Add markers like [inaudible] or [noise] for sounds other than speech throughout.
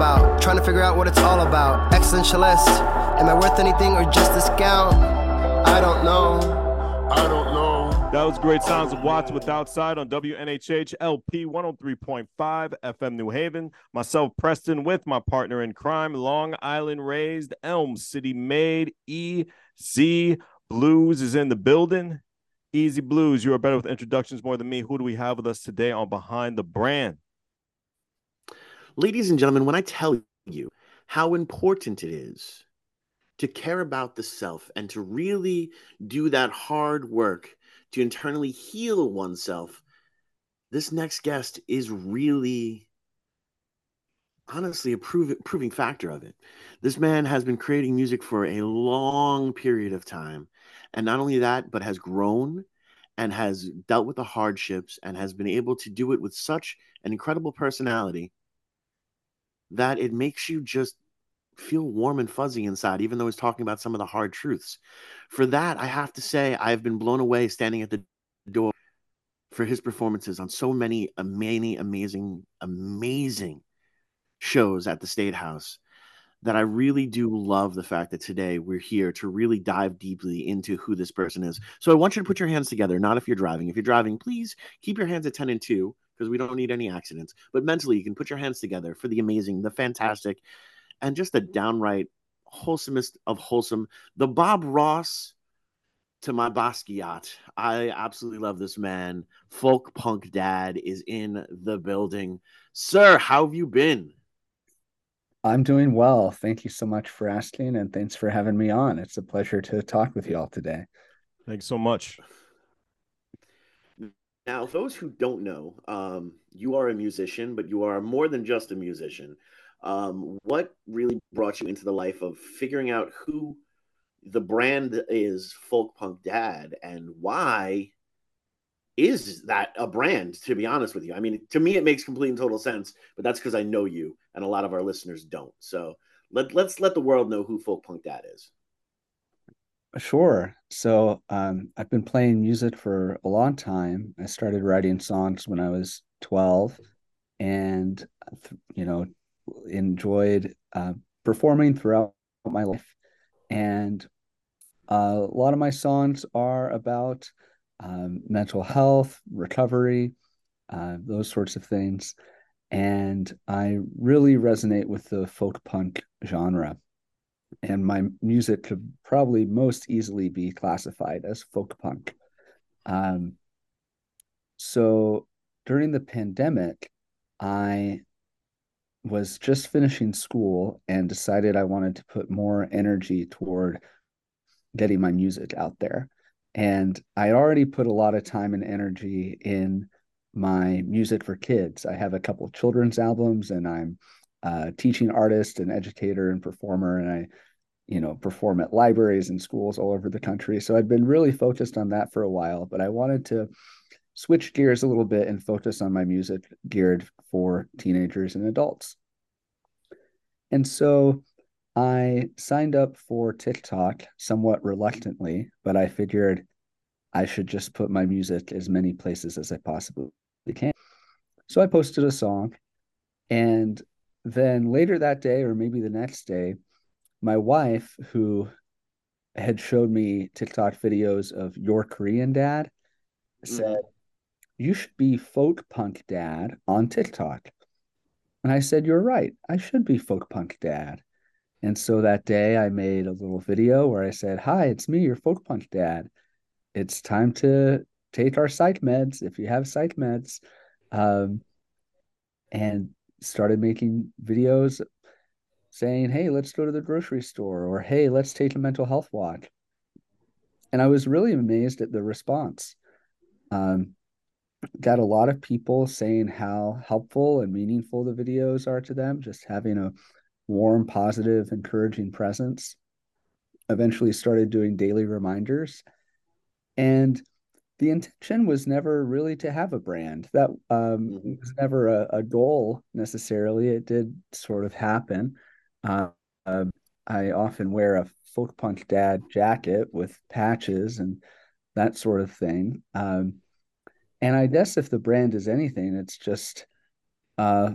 about. Trying to figure out what it's all about. Existentialist. Am I worth anything or just discount? I don't know. I don't know. That was great sounds of Watts with Outside on WNHH LP 103.5 FM New Haven. Myself, Preston, with my partner in crime, Long Island raised, Elm City made, EZ BlueZ is in the building. EZ BlueZ, you are better with introductions more than me. Who do we have with us today on Behind the Brand? Ladies and gentlemen, when I tell you how important it is to care about the self and to really do that hard work to internally heal oneself, this next guest is really honestly a prov- proving factor of it. This man has been creating music for a long period of time. And not only that, but has grown and has dealt with the hardships and has been able to do it with such an incredible personality that it makes you just feel warm and fuzzy inside, even though he's talking about some of the hard truths. For that, I have to say, I've been blown away standing at the door for his performances on so many uh, many amazing, amazing shows at the State House that I really do love the fact that today we're here to really dive deeply into who this person is. So I want you to put your hands together, not if you're driving. If you're driving, please keep your hands at 10 and 2 because we don't need any accidents. But mentally, you can put your hands together for the amazing, the fantastic, and just the downright wholesomest of wholesome, the Bob Ross to my Basquiat. I absolutely love this man. Folk punk dad is in the building. Sir, how have you been? I'm doing well. Thank you so much for asking, and thanks for having me on. It's a pleasure to talk with you all today. Thanks so much. Now, those who don't know, um, you are a musician, but you are more than just a musician. Um, what really brought you into the life of figuring out who the brand is Folk Punk Dad and why is that a brand to be honest with you? I mean to me it makes complete and total sense but that's because i know you and a lot of our listeners don't. So let, let's let the world know who folk punk dad is sure so um, i've been playing music for a long time i started writing songs when i was 12 and you know enjoyed uh, performing throughout my life and uh, a lot of my songs are about um, mental health, recovery, uh, those sorts of things. And I really resonate with the folk punk genre. And my music could probably most easily be classified as folk punk. Um, so during the pandemic, I was just finishing school and decided I wanted to put more energy toward getting my music out there and I already put a lot of time and energy in my music for kids. I have a couple children's albums, and I'm a teaching artist and educator and performer, and I, you know, perform at libraries and schools all over the country. So I'd been really focused on that for a while, but I wanted to switch gears a little bit and focus on my music geared for teenagers and adults. And so I signed up for TikTok somewhat reluctantly, but I figured I should just put my music as many places as I possibly can. So I posted a song. And then later that day, or maybe the next day, my wife, who had showed me TikTok videos of your Korean dad, said, mm-hmm. You should be folk punk dad on TikTok. And I said, You're right. I should be folk punk dad. And so that day I made a little video where I said, Hi, it's me, your folk punk dad. It's time to take our psych meds if you have psych meds. Um, and started making videos saying, Hey, let's go to the grocery store, or Hey, let's take a mental health walk. And I was really amazed at the response. Um, got a lot of people saying how helpful and meaningful the videos are to them, just having a warm, positive, encouraging presence. Eventually started doing daily reminders. And the intention was never really to have a brand. That um, mm-hmm. was never a, a, goal necessarily. It did sort of happen. Uh, uh, I often wear a folk punk dad jacket with patches and that sort of thing. Um, and I guess if the brand is anything, it's just uh,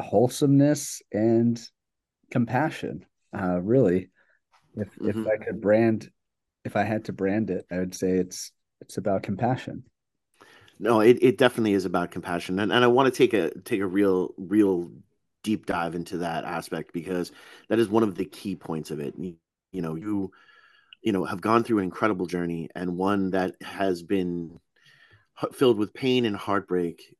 wholesomeness and compassion. Uh, really, if mm-hmm. if I could brand, if I had to brand it, I would say it's it's about compassion. No, it, it definitely is about compassion, and and I want to take a take a real real deep dive into that aspect because that is one of the key points of it. You, you know, you you know have gone through an incredible journey and one that has been filled with pain and heartbreak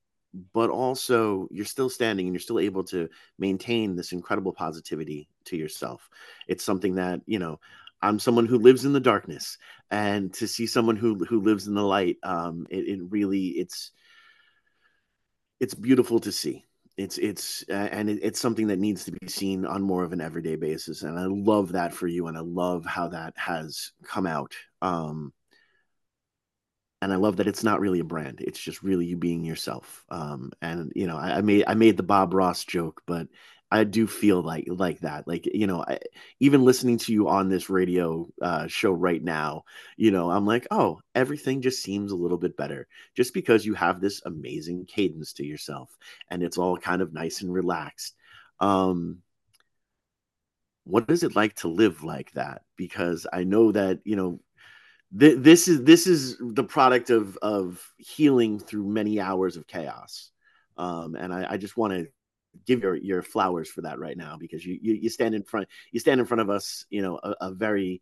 but also you're still standing and you're still able to maintain this incredible positivity to yourself it's something that you know i'm someone who lives in the darkness and to see someone who who lives in the light um it, it really it's it's beautiful to see it's it's uh, and it, it's something that needs to be seen on more of an everyday basis and i love that for you and i love how that has come out um and I love that it's not really a brand. It's just really you being yourself. Um, and you know, I, I, made I made the Bob Ross joke, but I do feel like like that. Like you know, I, even listening to you on this radio uh, show right now, you know, I'm like, oh, everything just seems a little bit better, just because you have this amazing cadence to yourself, and it's all kind of nice and relaxed. Um, what is it like to live like that? Because I know that you know th- this is this is the product of of healing through many hours of chaos um, and I, I just want to give your your flowers for that right now because you, you you stand in front you stand in front of us you know a, a very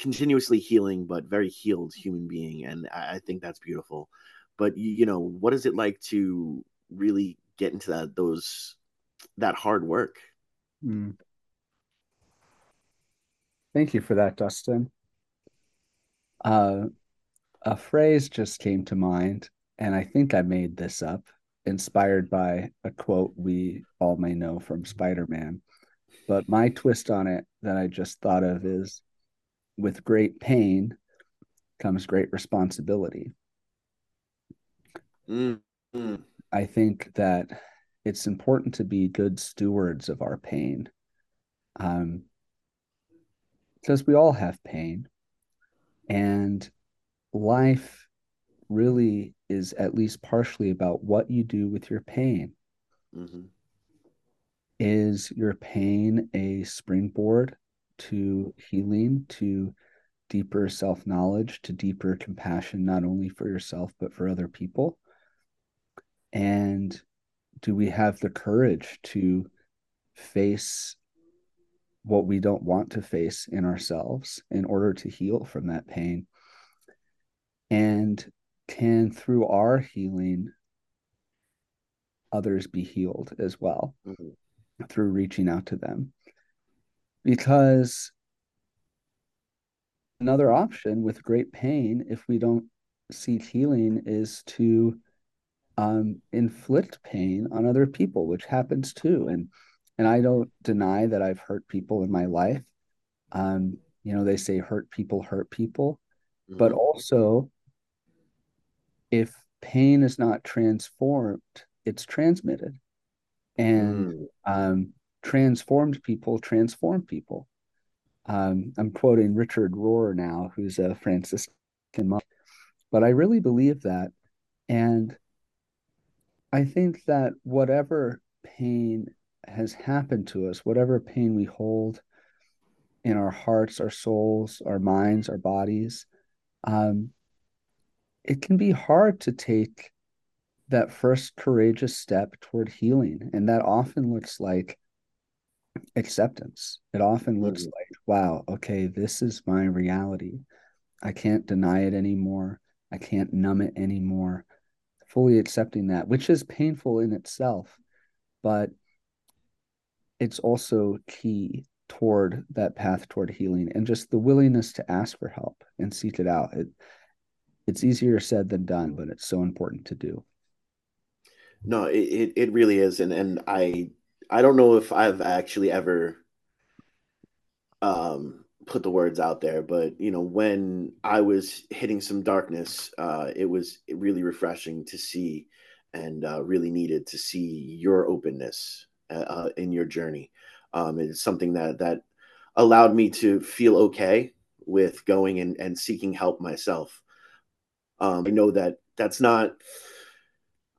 continuously healing but very healed human being and I, I think that's beautiful. But you, you know what is it like to really get into that those that hard work? Mm. thank you for that dustin. Uh, a phrase just came to mind, and I think I made this up, inspired by a quote we all may know from Spider Man. But my twist on it that I just thought of is with great pain comes great responsibility. Mm-hmm. I think that it's important to be good stewards of our pain. Um, because we all have pain. And life really is at least partially about what you do with your pain. Mm-hmm. Is your pain a springboard to healing, to deeper self knowledge, to deeper compassion, not only for yourself, but for other people? And do we have the courage to face what we don't want to face in ourselves in order to heal from that pain and can through our healing others be healed as well mm-hmm. through reaching out to them because another option with great pain if we don't seek healing is to um, inflict pain on other people which happens too and and I don't deny that I've hurt people in my life. Um, you know, they say hurt people hurt people, mm-hmm. but also if pain is not transformed, it's transmitted. And mm. um, transformed people transform people. Um, I'm quoting Richard Rohr now, who's a Franciscan monk, but I really believe that. And I think that whatever pain has happened to us, whatever pain we hold in our hearts, our souls, our minds, our bodies, um, it can be hard to take that first courageous step toward healing. And that often looks like acceptance. It often looks mm-hmm. like, wow, okay, this is my reality. I can't deny it anymore. I can't numb it anymore. Fully accepting that, which is painful in itself. But it's also key toward that path toward healing and just the willingness to ask for help and seek it out. It, it's easier said than done, but it's so important to do. No, it, it really is. And, and I, I don't know if I've actually ever, um, put the words out there, but you know, when I was hitting some darkness, uh, it was really refreshing to see and uh, really needed to see your openness uh, uh, in your journey. Um, it's something that that allowed me to feel okay with going and, and seeking help myself. Um, I know that that's not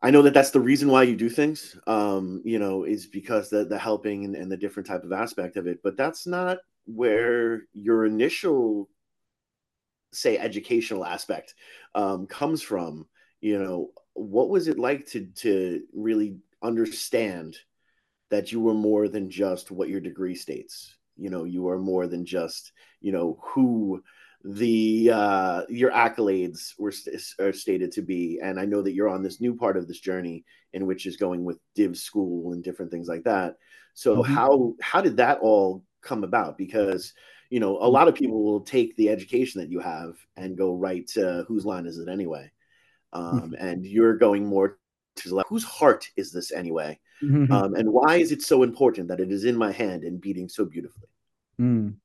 I know that that's the reason why you do things, um, you know, is because the the helping and, and the different type of aspect of it. But that's not where your initial, say, educational aspect um, comes from. You know, what was it like to to really understand that you were more than just what your degree states? You know, you are more than just you know who the uh, your accolades were st- are stated to be, and I know that you're on this new part of this journey in which is going with Div School and different things like that. So mm-hmm. how how did that all come about? Because you know a lot of people will take the education that you have and go right to whose line is it anyway, um, mm-hmm. and you're going more to like whose heart is this anyway, mm-hmm. um, and why is it so important that it is in my hand and beating so beautifully? Mm.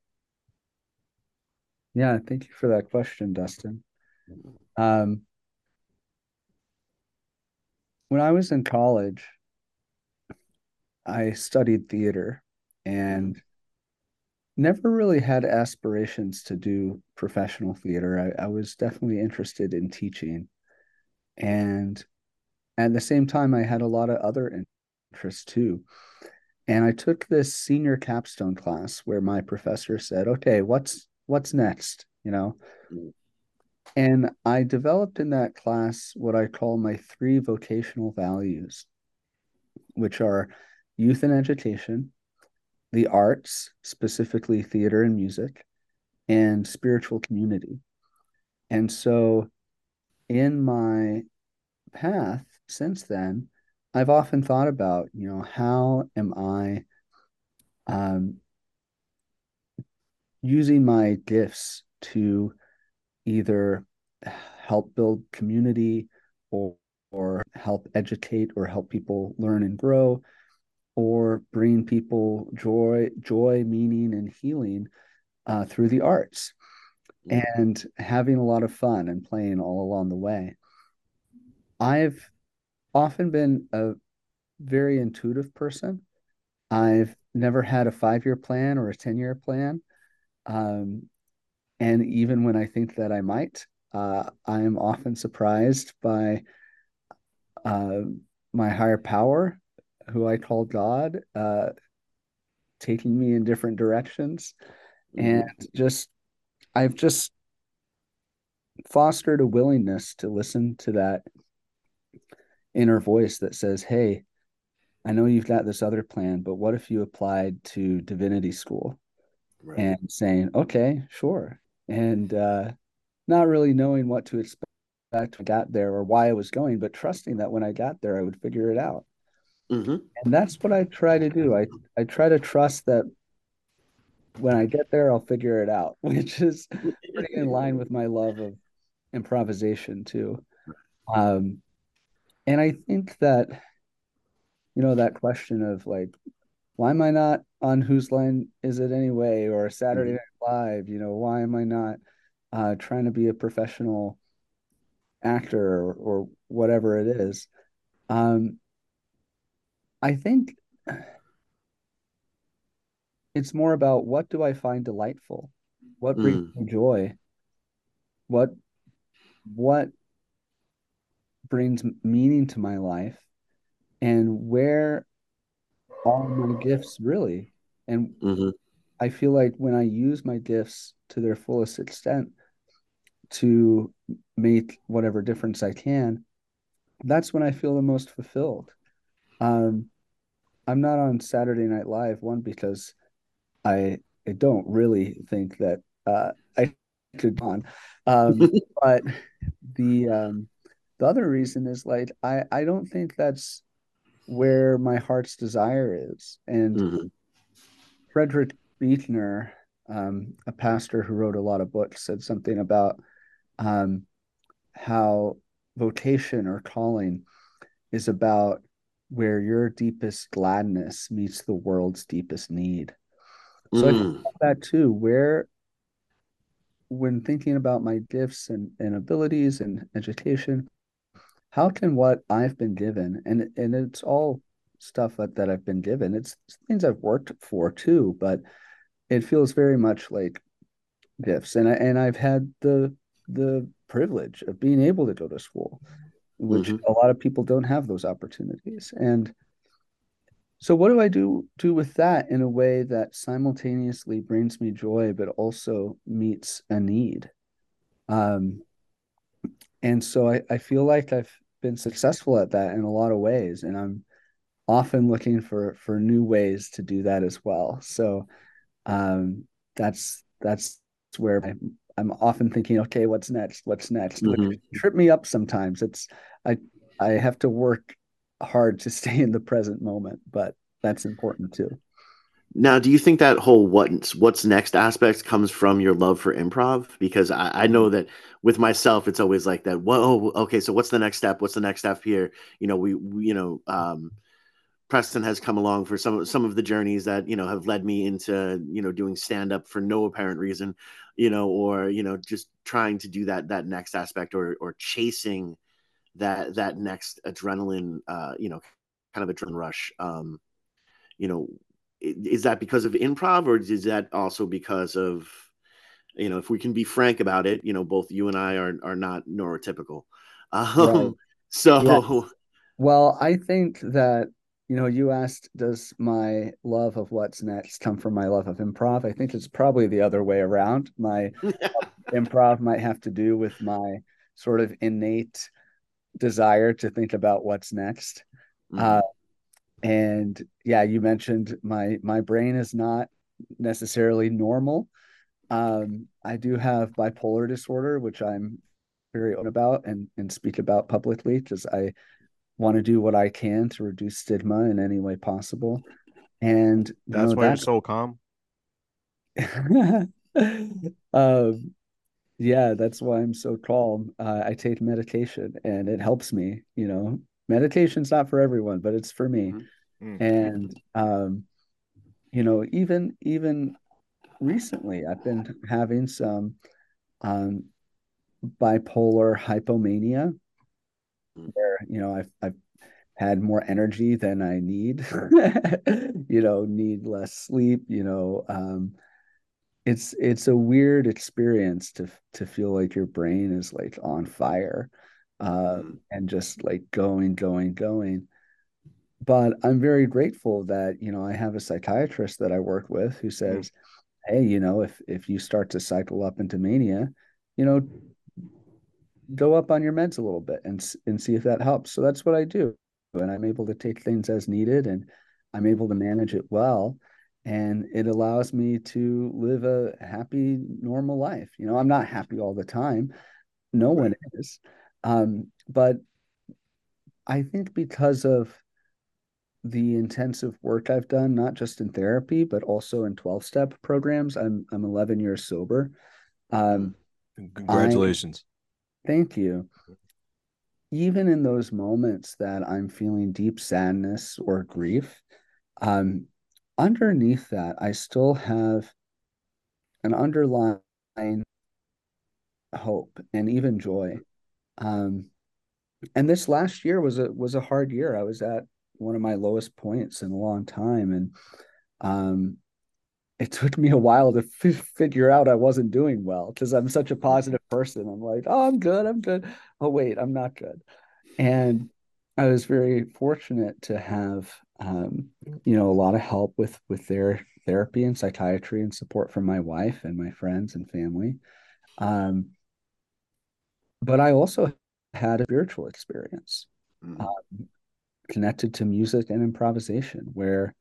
Yeah, thank you for that question, Dustin. Um, when I was in college, I studied theater and never really had aspirations to do professional theater. I, I was definitely interested in teaching. And at the same time, I had a lot of other interests too. And I took this senior capstone class where my professor said, okay, what's what's next you know mm. and i developed in that class what i call my three vocational values which are youth and education the arts specifically theater and music and spiritual community and so in my path since then i've often thought about you know how am i um, using my gifts to either help build community or or help educate or help people learn and grow or bring people joy joy meaning and healing uh, through the arts and having a lot of fun and playing all along the way. I've often been a very intuitive person. I've never had a five year plan or a 10 year plan um, and even when I think that I might, uh, I am often surprised by uh, my higher power, who I call God, uh, taking me in different directions. Mm-hmm. And just, I've just fostered a willingness to listen to that inner voice that says, Hey, I know you've got this other plan, but what if you applied to divinity school? Right. and saying, okay, sure. And uh, not really knowing what to expect when I got there or why I was going, but trusting that when I got there, I would figure it out. Mm-hmm. And that's what I try to do. I, I try to trust that when I get there, I'll figure it out, [laughs] which is pretty in line with my love of improvisation too. Um, and I think that, you know, that question of like, why am I not on whose line is it anyway or Saturday mm-hmm. Night Live? You know, why am I not uh, trying to be a professional actor or, or whatever it is? Um, I think it's more about what do I find delightful, what brings mm. me joy, what what brings meaning to my life, and where all my gifts really. And mm-hmm. i feel like when i use my gifts to their fullest extent to make whatever difference i can that's when i feel the most fulfilled. Um i'm not on saturday night live one because i i don't really think that uh i could on. Um [laughs] but the um the other reason is like i i don't think that's where my heart's desire is. And mm-hmm. Frederick Buechner, um, a pastor who wrote a lot of books, said something about um, how vocation or calling is about where your deepest gladness meets the world's deepest need. So mm. I think that too, where when thinking about my gifts and, and abilities and education, how can what I've been given, and and it's all stuff that, that I've been given, it's things I've worked for too, but it feels very much like gifts. And I and I've had the the privilege of being able to go to school which mm-hmm. a lot of people don't have those opportunities. And so what do I do do with that in a way that simultaneously brings me joy but also meets a need? Um, and so I, I feel like I've been successful at that in a lot of ways, and I'm often looking for for new ways to do that as well. So um, that's that's where I, I'm often thinking, okay, what's next? What's next? Mm-hmm. trip me up sometimes. It's I I have to work hard to [laughs] stay in the present moment, but that's important too. Now, do you think that whole what's what's next aspect comes from your love for improv? Because I, I know that with myself, it's always like that. Whoa, okay, so what's the next step? What's the next step here? You know, we, we you know, um, Preston has come along for some some of the journeys that you know have led me into you know doing stand up for no apparent reason, you know, or you know just trying to do that that next aspect or or chasing that that next adrenaline, uh, you know, kind of adrenaline rush. Um, you know, is that because of improv or is that also because of you know if we can be frank about it you know both you and i are are not neurotypical um, right. [laughs] so yeah. well i think that you know you asked does my love of what's next come from my love of improv i think it's probably the other way around my [laughs] improv might have to do with my sort of innate desire to think about what's next mm-hmm. uh, and yeah you mentioned my my brain is not necessarily normal. Um, i do have bipolar disorder which i'm very open about and and speak about publicly because i want to do what i can to reduce stigma in any way possible. And that's know, why that... you're so calm? [laughs] Um, yeah that's why i'm so calm. Uh, i take medication and it helps me you know meditation's not for everyone but it's for me mm-hmm. and um you know even even recently i've been having some um bipolar hypomania mm. where you know i've i've had more energy than i need [laughs] you know need less sleep you know um it's it's a weird experience to to feel like your brain is like on fire um, and just like going, going, going. But I'm very grateful that you know I have a psychiatrist that I work with who mm-hmm. says, mm-hmm. "Hey, you know, if if you start to cycle up into mania, you know, go up on your meds a little bit and and see if that helps." So that's what I do, and I'm able to take things as needed, and I'm able to manage it well and it allows me to live a happy normal life you know i'm not happy all the time no one is um, but I think because of the intensive work I've done, not just in therapy, but also in 12 step programs, I'm, I'm 11 years sober. Um, Congratulations. I, thank you. Even in those moments that I'm feeling deep sadness or grief, um, underneath that, I still have an underlying hope and even joy um, and this last year was a was a hard year. I was at one of my lowest points in a long time, and um, it took me a while to f- figure out I wasn't doing well because I'm such a positive person. I'm like, oh, I'm good, I'm good. Oh wait, I'm not good. And I was very fortunate to have, um, you know, a lot of help with with their therapy and psychiatry and support from my wife and my friends and family. Um, but I also had a spiritual experience um, connected to music and improvisation where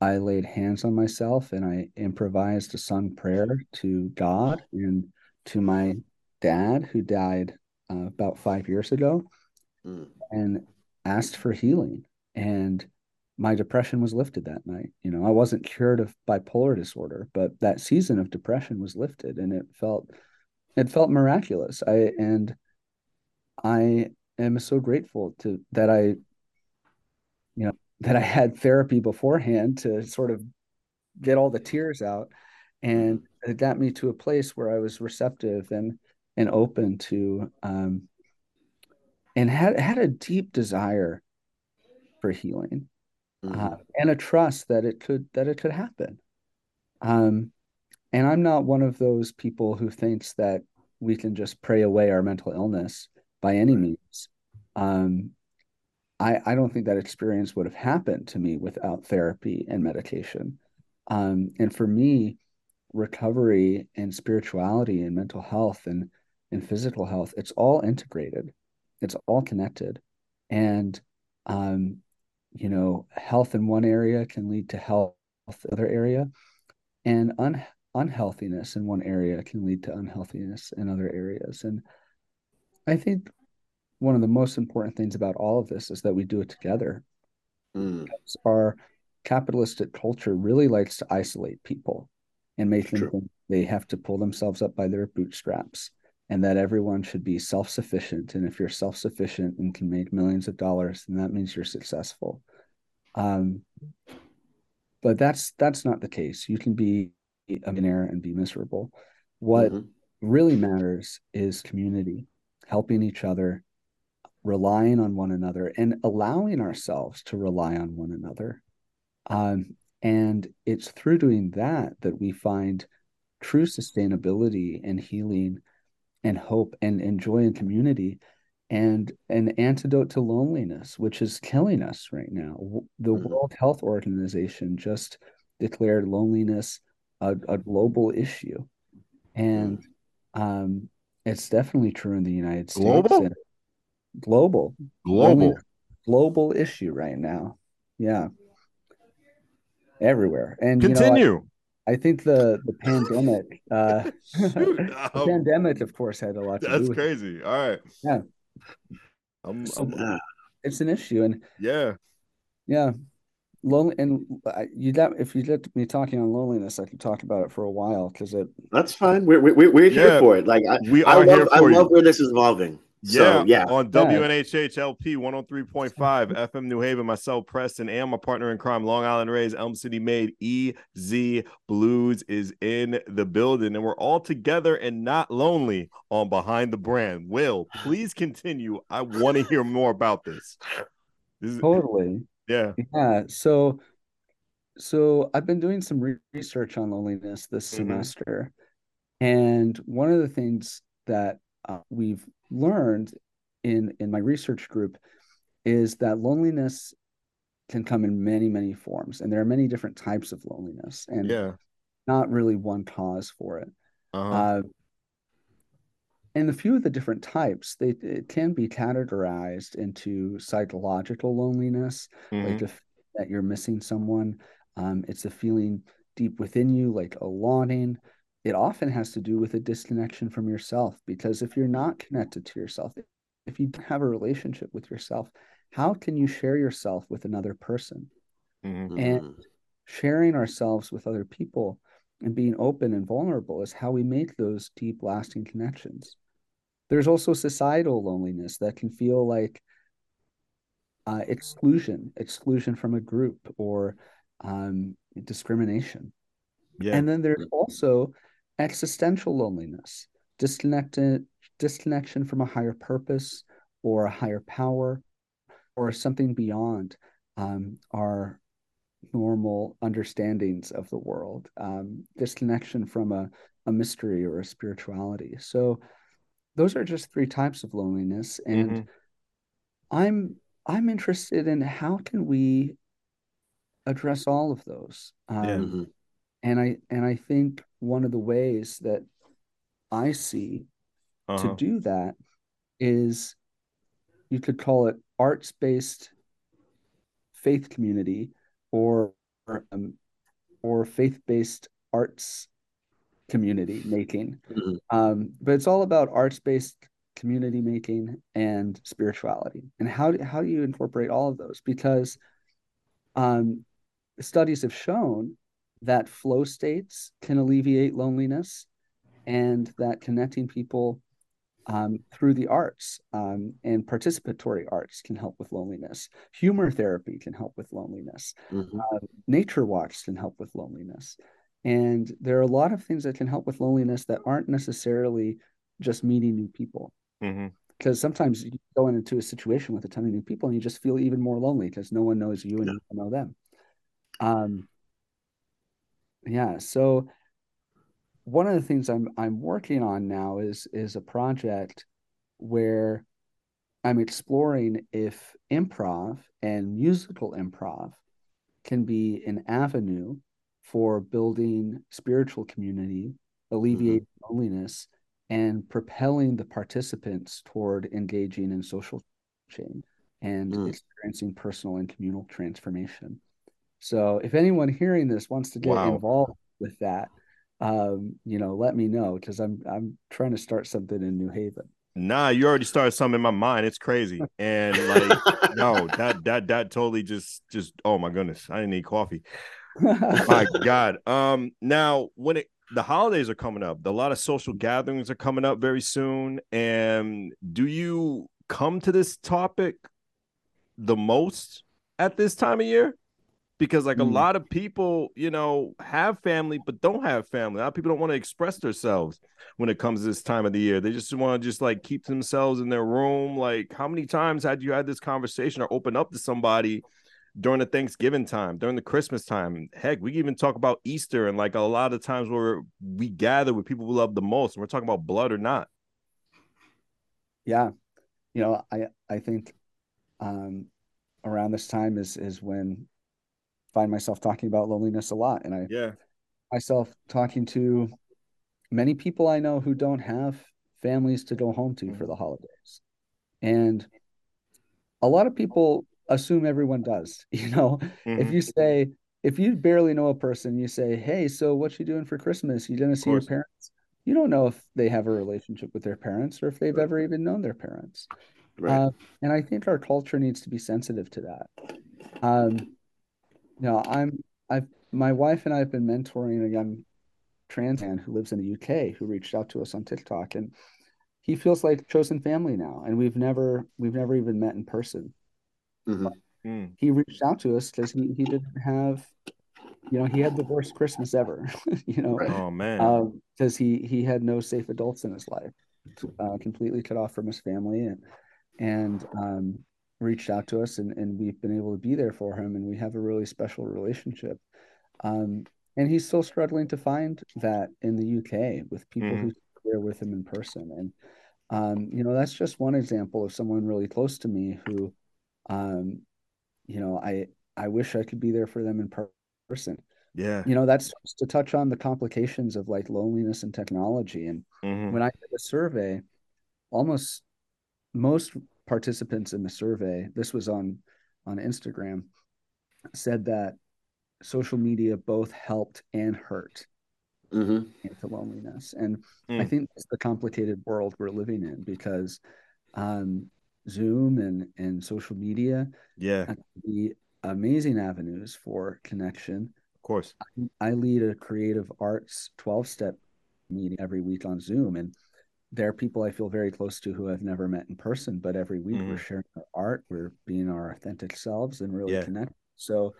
I laid hands on myself and I improvised a sung prayer to God and to my dad who died uh, about five years ago mm. and asked for healing. And my depression was lifted that night. You know, I wasn't cured of bipolar disorder, but that season of depression was lifted and it felt it felt miraculous. I and I am so grateful to that I, you know, that I had therapy beforehand to sort of get all the tears out, and it got me to a place where I was receptive and and open to, um, and had had a deep desire for healing, mm-hmm. uh, and a trust that it could that it could happen. Um, and I'm not one of those people who thinks that we can just pray away our mental illness by any means. um, I, I don't think that experience would have happened to me without therapy and medication. Um, and for me, recovery and spirituality and mental health and, and physical health, it's all integrated, it's all connected. And, um, you know, health in one area can lead to health in other area, and un- unhealthiness in one area can lead to unhealthiness in other areas. And I think one of the most important things about all of this is that we do it together. Mm. Our capitalistic culture really likes to isolate people and make them think they have to pull themselves up by their bootstraps and that everyone should be self-sufficient and if you're self-sufficient and can make millions of dollars then that means you're successful um, but that's that's not the case you can be a millionaire and be miserable what mm-hmm. really matters is community helping each other relying on one another and allowing ourselves to rely on one another. Um, and it's through doing that that we find true sustainability and healing and hope and, and joy and community and an antidote to loneliness, which is killing us right now. The mm-hmm. World Health Organization just declared loneliness a, a global issue. And mm-hmm. um, it's definitely true in the United States. Global? Global. Global. Global issue right now. Yeah. Everywhere. And continue you know, I, I, think the the pandemic uh [laughs] the um, pandemic of course had a lot to that's do crazy. It. all right. Yeah. I'm, I'm, it's an issue. And yeah. Yeah lonely and you got if you let me talking on loneliness i could talk about it for a while because it that's fine we're, we're, we're here yeah, for it like I, we are I love, I love where this is evolving yeah, so, yeah. On WNHHLP 103.5 FM New Haven, myself, Preston, and my partner in crime, Long Island Rays, Elm City Made, EZ BlueZ is in the building. And we're all together and not lonely on Behind the Brand. Will, please continue. I want to hear more about this. this is, totally. Yeah. Yeah. So, so I've been doing some re- research on loneliness this mm-hmm. semester. And one of the things that uh, we've learned in in my research group is that loneliness can come in many many forms and there are many different types of loneliness and yeah not really one cause for it uh-huh. uh, and a few of the different types they it can be categorized into psychological loneliness mm-hmm. like the, that you're missing someone um, it's a feeling deep within you like a longing it often has to do with a disconnection from yourself because if you're not connected to yourself if you don't have a relationship with yourself how can you share yourself with another person mm-hmm. and sharing ourselves with other people and being open and vulnerable is how we make those deep lasting connections there's also societal loneliness that can feel like uh, exclusion exclusion from a group or um, discrimination yeah. and then there's also existential loneliness, disconnected, disconnection from a higher purpose or a higher power or something beyond um, our normal understandings of the world, um, disconnection from a, a mystery or a spirituality. So those are just three types of loneliness. And mm-hmm. I'm I'm interested in how can we address all of those. Um, yeah. Mm-hmm and i and i think one of the ways that i see uh-huh. to do that is you could call it arts based faith community or um, or faith based arts community making mm-hmm. um, but it's all about arts based community making and spirituality and how do, how do you incorporate all of those because um, studies have shown that flow states can alleviate loneliness and that connecting people um, through the arts um, and participatory arts can help with loneliness. Humor therapy can help with loneliness. Mm-hmm. Uh, nature walks can help with loneliness. And there are a lot of things that can help with loneliness that aren't necessarily just meeting new people. Mm-hmm because sometimes you go into a situation with a ton of new people and you just feel even more lonely because no one knows you and yeah. you don't know them. Um, yeah so one of the things i'm i'm working on now is is a project where I'm exploring if improv and musical improv can be an avenue for building spiritual community, alleviating mm-hmm. loneliness, and propelling the participants toward engaging in social change and mm. experiencing personal and communal transformation. So, if anyone hearing this wants to get wow. involved with that, um, you know, let me know because I'm I'm trying to start something in New Haven. Nah, you already started something in my mind. It's crazy, and like, [laughs] no, that that that totally just just oh my goodness, I didn't need coffee. My [laughs] God. Um, now when it the holidays are coming up, a lot of social gatherings are coming up very soon, and do you come to this topic the most at this time of year? because like mm. a lot of people you know have family but don't have family a lot of people don't want to express themselves when it comes to this time of the year they just want to just like keep themselves in their room like how many times had you had this conversation or open up to somebody during the thanksgiving time during the christmas time heck we even talk about easter and like a lot of times where we gather with people we love the most and we're talking about blood or not yeah you know i i think um around this time is is when find myself talking about loneliness a lot. And I yeah myself talking to many people I know who don't have families to go home to for the holidays. And a lot of people assume everyone does. [laughs] You know, mm-hmm. if you say, if you barely know a person, you say, Hey, so what you doing for Christmas? You gonna see your parents? You don't know if they have a relationship with their parents or if they've right. ever even known their parents. Right. Uh, and I think our culture needs to be sensitive to that. Um, no, I'm I've my wife and I have been mentoring a young trans man who lives in the UK who reached out to us on TikTok and he feels like chosen family now and we've never we've never even met in person. Mm-hmm. Mm. He reached out to us because he, he didn't have you know he had the worst Christmas ever [laughs] you know oh man because um, he he had no safe adults in his life uh, completely cut off from his family and and um, reached out to us and, and we've been able to be there for him and we have a really special relationship um, and he's still struggling to find that in the uk with people mm. who are there with him in person and um, you know that's just one example of someone really close to me who um, you know i i wish i could be there for them in person yeah you know that's just to touch on the complications of like loneliness and technology and mm-hmm. when i did a survey almost most participants in the survey, this was on on Instagram, said that social media both helped and hurt mm-hmm. into loneliness. And mm. I think it's the complicated world we're living in because um, Zoom and and social media, yeah, the amazing avenues for connection. Of course, I, I lead a creative arts twelve step meeting every week on Zoom, and there are people I feel very close to who I've never met in person, but every week mm-hmm. we're sharing our art, we're being our authentic selves and really yeah. connect. So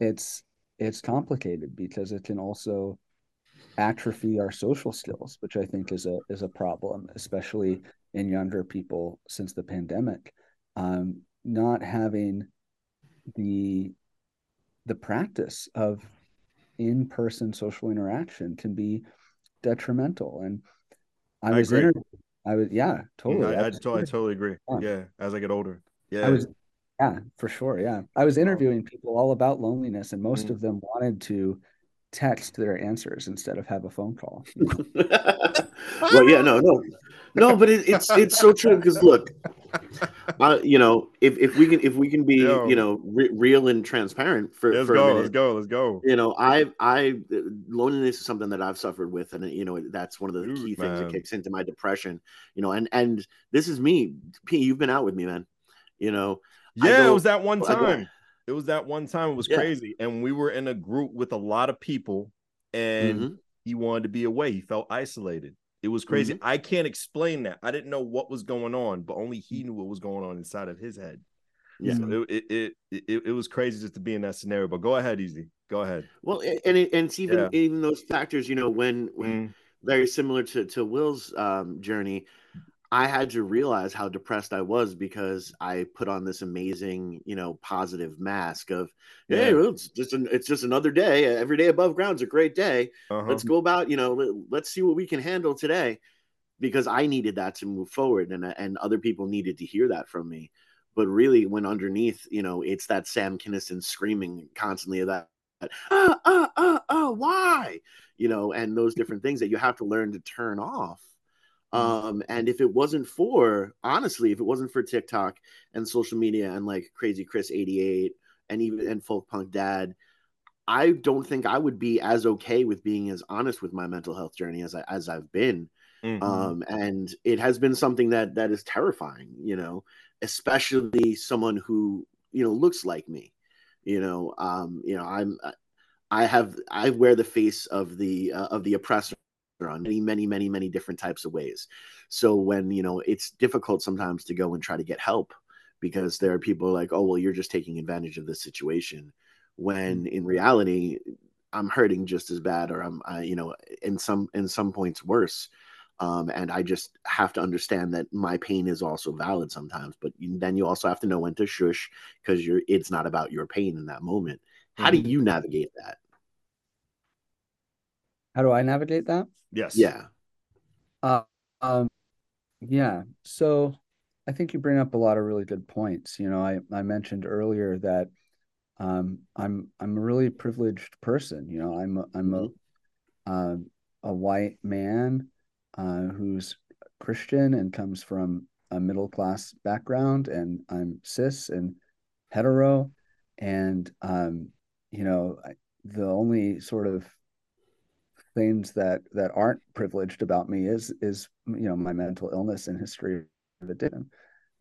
it's it's complicated because it can also atrophy our social skills, which I think is a is a problem, especially in younger people since the pandemic. Um, not having the the practice of in-person social interaction can be detrimental and I, I was agree. I was yeah, totally. I, I, I, totally, I totally agree. Yeah. yeah, as I get older. Yeah. I was yeah, for sure. Yeah. I was interviewing people all about loneliness and most mm. of them wanted to text their answers instead of have a phone call. [laughs] [laughs] [laughs] well, yeah, no, no, no, but it, it's [laughs] it's so true because look, uh, you know, if, if we can if we can be Yo. you know re- real and transparent for let's for go, minute, let's go, let's go. You know, I I loneliness is something that I've suffered with, and you know that's one of the Dude, key things that kicks into my depression. You know, and and this is me, P. You've been out with me, man. You know, yeah, go, it was that one time. It was that one time. It was yeah. crazy, and we were in a group with a lot of people, and mm-hmm. he wanted to be away. He felt isolated it was crazy. Mm-hmm. I can't explain that. I didn't know what was going on, but only he knew what was going on inside of his head. Yeah, so it, it, it it it was crazy just to be in that scenario. But go ahead, easy. Go ahead. Well, and it, and it's even yeah. even those factors. You know, when when mm. very similar to to Will's um, journey, I had to realize how depressed I was because I put on this amazing, you know, positive mask of, hey, well, it's just an, it's just another day. Every day above ground is a great day. Uh-huh. Let's go about, you know, let, let's see what we can handle today. because I needed that to move forward, and and other people needed to hear that from me. But really, when underneath, you know, it's that Sam Kinison screaming constantly of that, ah, ah, ah, ah, why, you know, and those different things that you have to learn to turn off. Mm-hmm. Um, and if it wasn't for, honestly, if it wasn't for TikTok and social media and like Crazy Chris 88 and even and Folk Punk Dad, I don't think I would be as okay with being as honest with my mental health journey as I as I've been. Mhm. Um, and it has been something that that is terrifying, you know, especially someone who you know looks like me. You know, um, you know, I'm I have I wear the face of the uh, of the oppressor on many many many many different types of ways. So when you know it's difficult sometimes to go and try to get help because there are people like, oh well, you're just taking advantage of this situation, when in reality, I'm hurting just as bad, or I'm I, you know in some in some points worse. Um, and I just have to understand that my pain is also valid sometimes. But then you also have to know when to shush because you're it's not about your pain in that moment. How do Mhm. you navigate that? How do I navigate that? Yes. Yeah. Uh, um, yeah. So I think you bring up a lot of really good points. You know, I, I mentioned earlier that um, I'm I'm a really privileged person. You know, I'm a, I'm a um, a white man uh, who's Christian and comes from a middle class background, and I'm cis and hetero, and um, you know, I, the only sort of things that that aren't privileged about me is is you know my mental illness and history of addiction.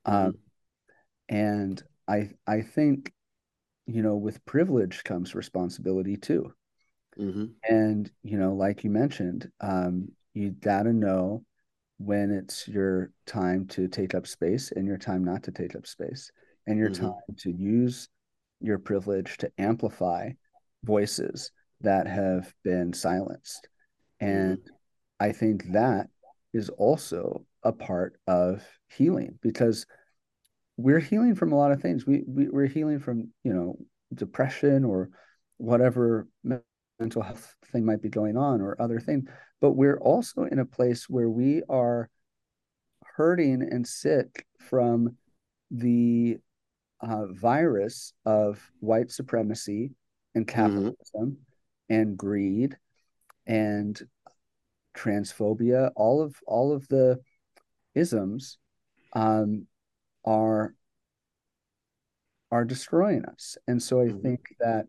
Um and i i think you know with privilege comes responsibility too. Hmm and you know like you mentioned um you gotta know when it's your time to take up space and your time not to take up space and your Mhm. time to use your privilege to amplify voices that have been silenced. And i think that is also a part of healing because we're healing from a lot of things. We, we we're healing from you know depression or whatever mental health thing might be going on or other thing. But we're also in a place where we are hurting and sick from the uh, virus of white supremacy and capitalism and greed and transphobia all of all of the isms um, are are destroying us and so i Mhm. think that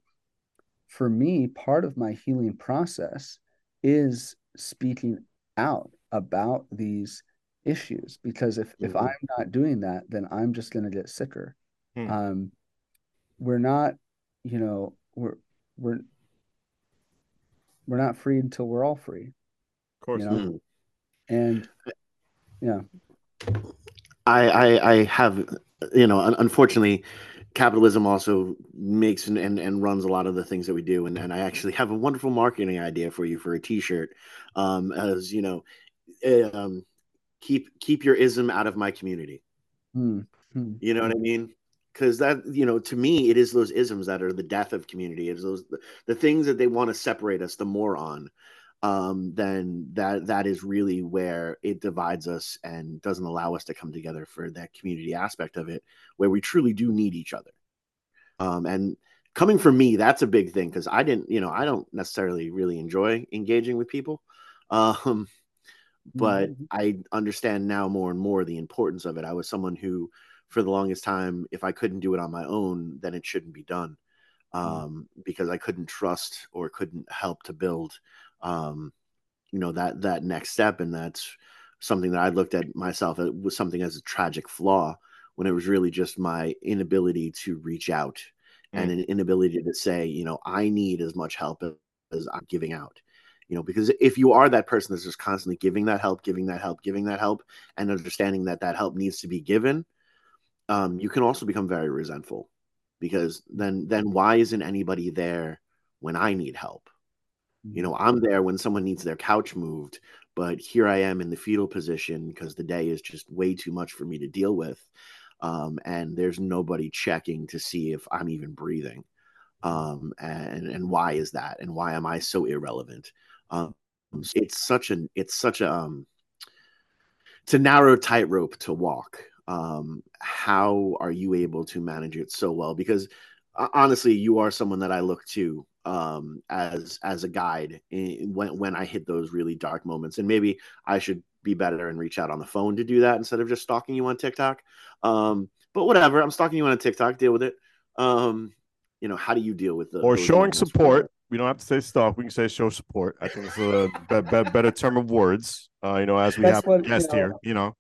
for me part of my healing process is speaking out about these issues because if if Mhm. i'm not doing that then i'm just going to get sicker Hmm. um we're not you know we're we're we're not free until we're all free Of course. You know? And yeah I, I I have you know unfortunately capitalism also makes and, and, and runs a lot of the things that we do and, and I actually have a wonderful marketing idea for you for a t-shirt um as you know um keep keep your ism out of my community Hmm. Hmm. you know what I mean because that you know to me it is those isms that are the death of community it's those the, the things that they want to separate us the more on um then that that is really where it divides us and doesn't allow us to come together for that community aspect of it where we truly do need each other um and coming from me that's a big thing because i didn't you know i don't necessarily really enjoy engaging with people [laughs] um but Mhm. I understand now more and more the importance of it. I was someone who, for the longest time, if I couldn't do it on my own, then it shouldn't be done, um, because I couldn't trust or couldn't help to build, um, you know, that that next step, and that's something that I looked at myself as was something as a tragic flaw when it was really just my inability to reach out and an inability to say, you know, I need as much help as I'm giving out. You know because if you are that person that's just constantly giving that help giving that help giving that help and understanding that that help needs to be given um, you can also become very resentful because then then why isn't anybody there when i need help you know i'm there when someone needs their couch moved but here i am in the fetal position because the day is just way too much for me to deal with um, and there's nobody checking to see if i'm even breathing um, and and why is that and why am i so irrelevant um, it's such an it's such a um, it's a narrow tightrope to walk. Um, how are you able to manage it so well? Because uh, honestly, you are someone that I look to um, as as a guide in, when when I hit those really dark moments. And maybe I should be better and reach out on the phone to do that instead of just stalking you on TikTok. Um, but whatever, I'm stalking you on a TikTok. Deal with it. Um, you know, how do you deal with the or showing support? We don't have to say stalk. We can say show support. I think it's a be- be- better term of words. Uh, you know, as we That's have what, a you guest know, here, you know.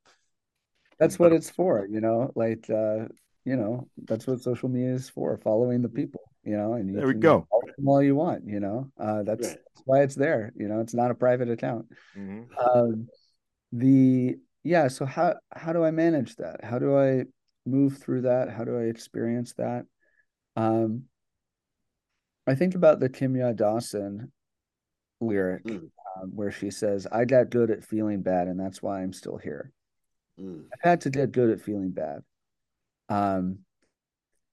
That's what it's for, [laughs] you know, like uh, you know, that's what social media is for, following the people, you know, and you There we can go. follow them all you want, you know. Uh that's, Right. that's why it's there, you know, it's not a private account. Mhm. Um the yeah, so how how do I manage that? How do I move through that? How do I experience that? Um I think about the Kimya Dawson lyric Mm. um, where she says, I got good at feeling bad, and that's why I'm still here. Mm, I've had to get good at feeling bad. Um,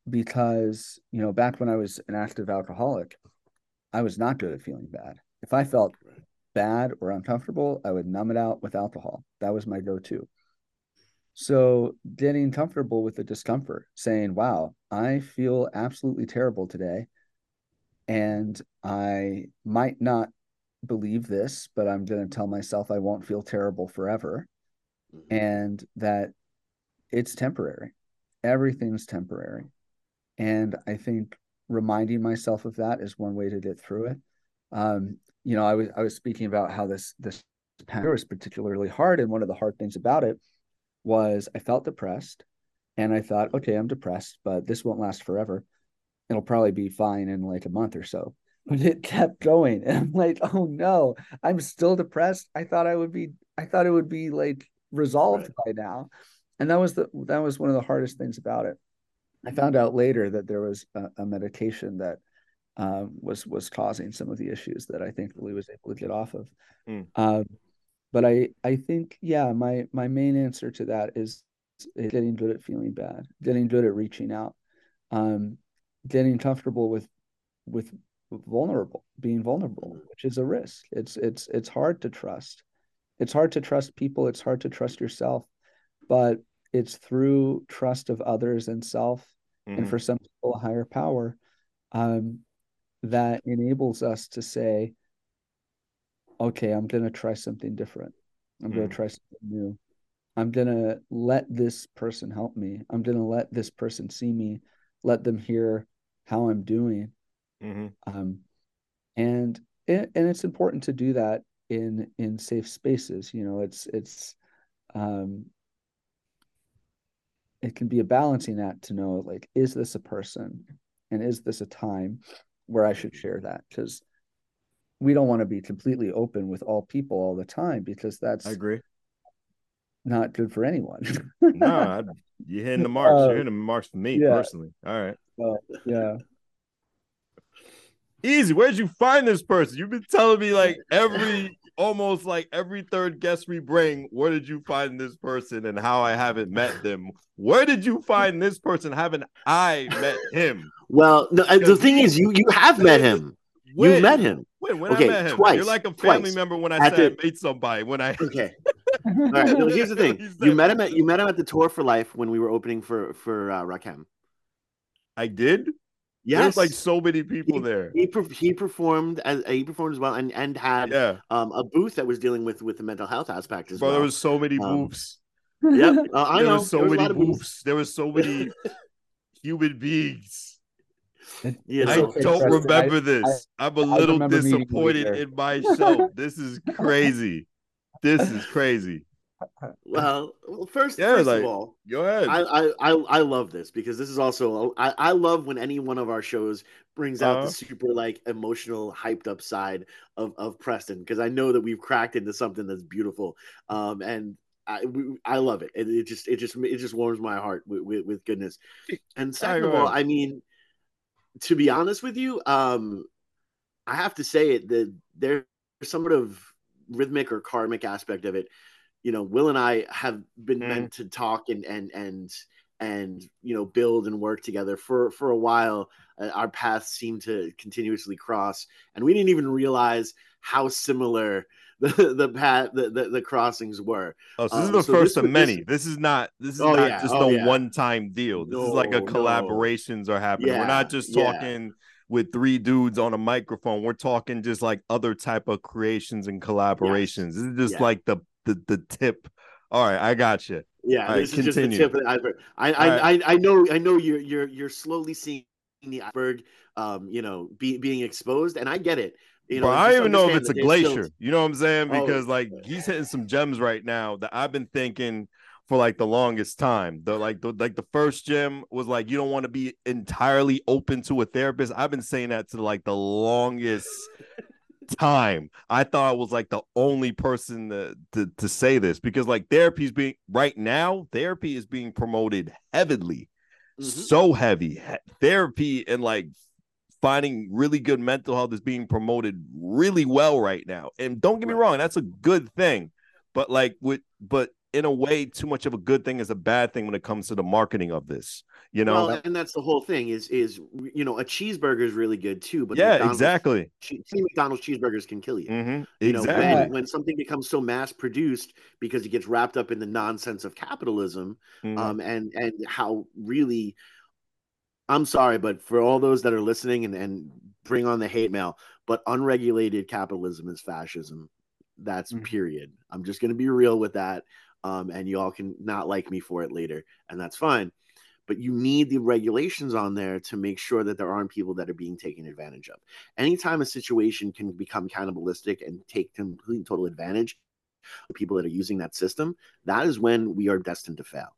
because, you know, back when I was an active alcoholic, I was not good at feeling bad. If I felt Right. bad or uncomfortable, I would numb it out with alcohol. That was my go-to. So getting comfortable with the discomfort, saying, wow, I feel absolutely terrible today. And I might not believe this, but I'm going to tell myself I won't feel terrible forever mhm. and that it's temporary. Everything's temporary. And I think reminding myself of that is one way to get through it. Um, you know, I was I was speaking about how this this year was particularly hard, and one of the hard things about it was I felt depressed, and I thought, okay, I'm depressed, but this won't last forever. It'll probably be fine in like a month or so. But it kept going, and I'm like, oh no, I'm still depressed. I thought I would be, I thought it would be like resolved by now, and that was the that was one of the hardest things about it. I found out later that there was a, a medication that um, was was causing some of the issues that I think thankfully was able to get off of. Mm. Um, but I I think yeah, my my main answer to that is, is getting good at feeling bad, getting good at reaching out, um, getting comfortable with with vulnerable, being vulnerable, which is a risk. It's it's it's hard to trust. It's hard to trust people. It's hard to trust yourself, but it's through trust of others and self, and Mhm. for some people, a higher power, um, that enables us to say, okay, I'm going to try something different. I'm going Mm. to try something new. I'm going to let this person help me. I'm going to let this person see me, let them hear how I'm doing. Mhm. Um, and it, and it's important to do that in in safe spaces. You know, it's it's um, it can be a balancing act to know like, is this a person, and is this a time where I should share that? Because we don't want to be completely open with all people all the time because that's I agree. not good for anyone. No, [laughs] you're hitting the marks. Uh, you're hitting the marks for me yeah. personally. All right. yeah. Easy. Where'd you find this person? You've been telling me like every almost like every third guest we bring, where did you find this person and how I haven't met them? Where did you find this person? Haven't I met him? Well, no, uh, the thing is, you you have met him. When? You met him. When? When Okay, I met him? twice, You're like a family twice. member when I At said I met somebody. When I [laughs] Okay. [laughs] All right. No, here's the thing. [laughs] You met him at you met him at the tour for life when we were opening for for uh, Rakim. I did. Yes. There's like so many people He- there. he he performed as he performed as well and and had Yeah, um a booth that was dealing with with the mental health aspect as bro. well. There was so many Um, booths. Yep. [laughs] Uh, I there know. was so there was many lot booths. booths. There was so many [laughs] human beings. You I know, okay, don't Preston. remember this. I, am a I little remember meeting you disappointed there. in myself. this is [laughs] crazy. This is crazy. Well, well, first, Yeah, first like- of all, Go ahead. I, I I I love this because this is also I, I love when any one of our shows brings out Uh-huh. the super like emotional hyped up side of of Preston because I know that we've cracked into something that's beautiful um and I we, I love it. it it just it just it just warms my heart with, with, with goodness and second of all. I mean to be honest with you um I have to say it that there's some sort of rhythmic or karmic aspect of it you know will and i have been Mm. meant to talk and and and and you know build and work together for for a while uh, our paths seem to continuously cross and we didn't even realize how similar [laughs] the the path the, the, the crossings were. Oh, so this Um, is the so first this of many. This is not. This is Oh, not yeah. just Oh, a yeah. one-time deal. This is like a No, no. collaborations are happening. We're not Yeah, just yeah. talking with three dudes on a microphone. We're talking just like other type of creations and collaborations. This is just Yeah. like the the the tip. All right, I got you. Yeah, All right, this is just the tip of the iceberg. I I, right. I I know I know you're you're you're slowly seeing the iceberg, um, you know, be, being exposed, and I get it. You know, I don't even know if it's a there's still- glacier. You know what I'm saying? Oh, Because like yeah. he's hitting some gems right now that I've been thinking for like the longest time. The like the like the first gem was like you don't want to be entirely open to a therapist. I've been saying that to like the longest time. I thought I was like the only person to, to to say this because like therapy is being right now, therapy is being promoted heavily Mhm. so heavy. Therapy and like finding really good mental health is being promoted really well right now. And don't get me wrong, that's a good thing. But like with but in a way, too much of a good thing is a bad thing when it comes to the marketing of this. You know? Well, and that's the whole thing. Is is you know a cheeseburger is really good too, but yeah, McDonald's- exactly. Two McDonald's cheeseburgers can kill you. Mhm, You know, Exactly. when, when something becomes so mass produced because it gets wrapped up in the nonsense of capitalism, Mhm. um, and and how really, I'm sorry, but for all those that are listening and and bring on the hate mail, but unregulated capitalism is fascism. That's Mm-hmm. Mhm. period. I'm just gonna be real with that, um, and you all can not like me for it later, and that's fine. But you need the regulations on there to make sure that there aren't people that are being taken advantage of. Anytime a situation can become cannibalistic and take complete total advantage of people that are using that system, that is when we are destined to fail.